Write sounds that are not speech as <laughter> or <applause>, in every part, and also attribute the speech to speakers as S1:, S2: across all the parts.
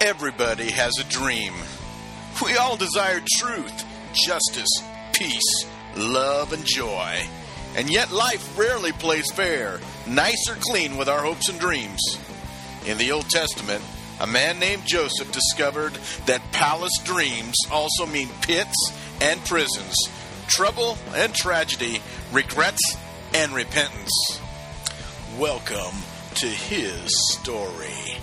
S1: Everybody has a dream. We all desire truth, justice, peace, love, and joy. And yet life rarely plays fair, nice or clean with our hopes and dreams. In the Old Testament, a man named Joseph discovered that palace dreams also mean pits and prisons, trouble and tragedy, regrets and repentance. Welcome to his story.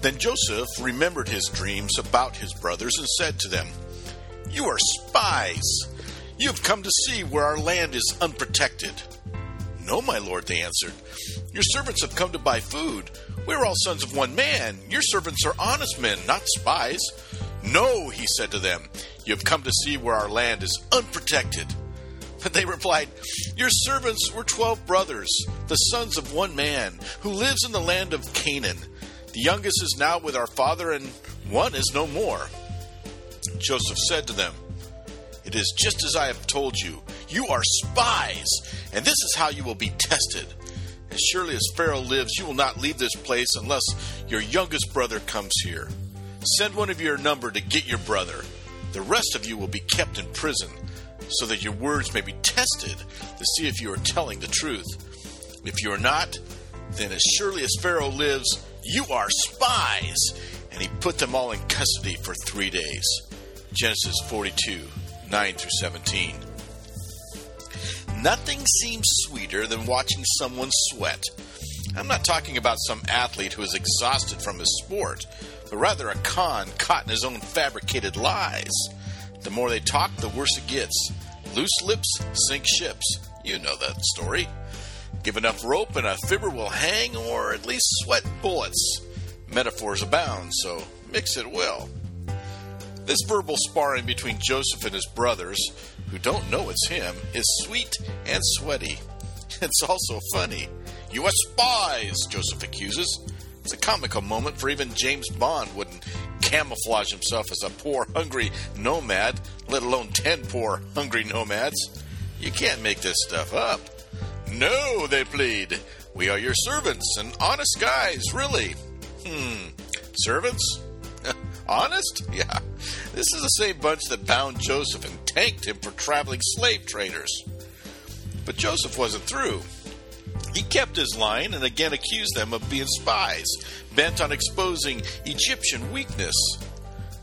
S1: Then Joseph remembered his dreams about his brothers and said to them, You are spies. You have come to see where our land is unprotected. No, my lord, they answered. Your servants have come to buy food. We are all sons of one man. Your servants are honest men, not spies. No, he said to them, you have come to see where our land is unprotected. But <laughs> they replied, Your servants were twelve brothers, the sons of one man, who lives in the land of Canaan. The youngest is now with our father, and one is no more. Joseph said to them, It is just as I have told you. You are spies, and this is how you will be tested. As surely as Pharaoh lives, you will not leave this place unless your youngest brother comes here. Send one of your number to get your brother. The rest of you will be kept in prison, so that your words may be tested to see if you are telling the truth. If you are not, then as surely as Pharaoh lives, you are spies. And he put them all in custody for three days. Genesis 42, 9 through 17. Nothing seems sweeter than watching someone sweat. I'm not talking about some athlete who is exhausted from his sport, but rather a con caught in his own fabricated lies. The more they talk, the worse it gets. Loose lips sink ships. You know that story. Give enough rope and a fibber will hang or at least sweat bullets. Metaphors abound, so mix it well. This verbal sparring between Joseph and his brothers, who don't know it's him, is sweet and sweaty. <laughs> It's also funny. You are spies, Joseph accuses. It's a comical moment, for even James Bond wouldn't camouflage himself as a poor, hungry nomad, let alone ten poor, hungry nomads. You can't make this stuff up. No, they plead. We are your servants and honest guys, really. Hmm. Servants? <laughs> honest? <laughs> Yeah. This is the same bunch that bound Joseph and tanked him for traveling slave traders. But Joseph wasn't through. He kept his line and again accused them of being spies, bent on exposing Egyptian weakness.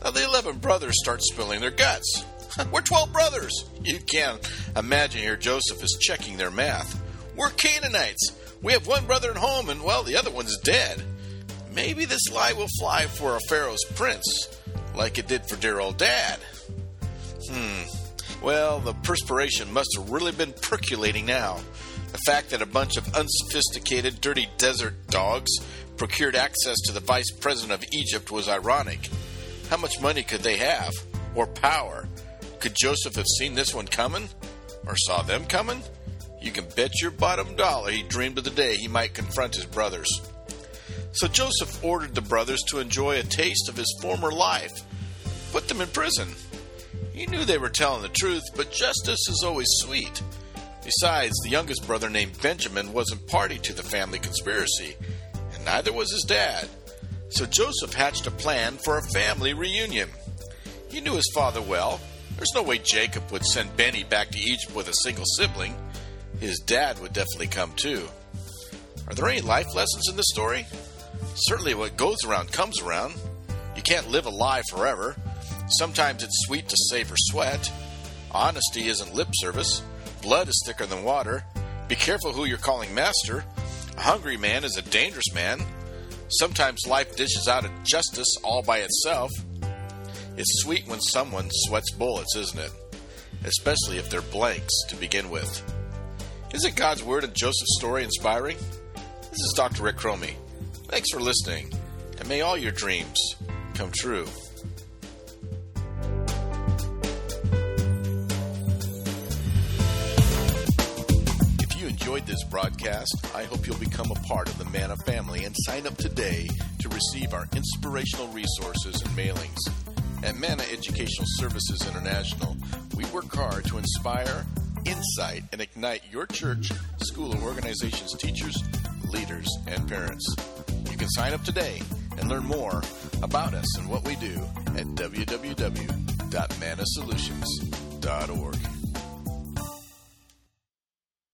S1: Now the eleven brothers start spilling their guts. <laughs> We're twelve brothers. You can't imagine here Joseph is checking their math. We're Canaanites. We have one brother at home, and well, the other one's dead. Maybe this lie will fly for a Pharaoh's prince, like it did for dear old dad. Hmm. Well, the perspiration must have really been percolating now. The fact that a bunch of unsophisticated, dirty desert dogs procured access to the vice president of Egypt was ironic. How much money could they have? Or power? Could Joseph have seen this one coming? Or saw them coming? You can bet your bottom dollar he dreamed of the day he might confront his brothers. So Joseph ordered the brothers to enjoy a taste of his former life, put them in prison. He knew they were telling the truth, but justice is always sweet. Besides, the youngest brother named Benjamin wasn't party to the family conspiracy, and neither was his dad. So Joseph hatched a plan for a family reunion. He knew his father well. There's no way Jacob would send Benny back to Egypt with a single sibling. His dad would definitely come too. Are there any life lessons in this story? Certainly, what goes around comes around. You can't live a lie forever. Sometimes it's sweet to savor sweat. Honesty isn't lip service. Blood is thicker than water. Be careful who you're calling master. A hungry man is a dangerous man. Sometimes life dishes out justice all by itself. It's sweet when someone sweats bullets, isn't it? Especially if they're blanks to begin with. Isn't God's Word and Joseph's story inspiring? This is Dr. Rick Chromey. Thanks for listening, and may all your dreams come true. If you enjoyed this broadcast, I hope you'll become a part of the MANNA family and sign up today to receive our inspirational resources and mailings. At MANNA Educational Services International, we work hard to inspire, insight and ignite your church, school, or organization's teachers, leaders, and parents. You can sign up today and learn more about us and what we do at www.mannasolutions.org.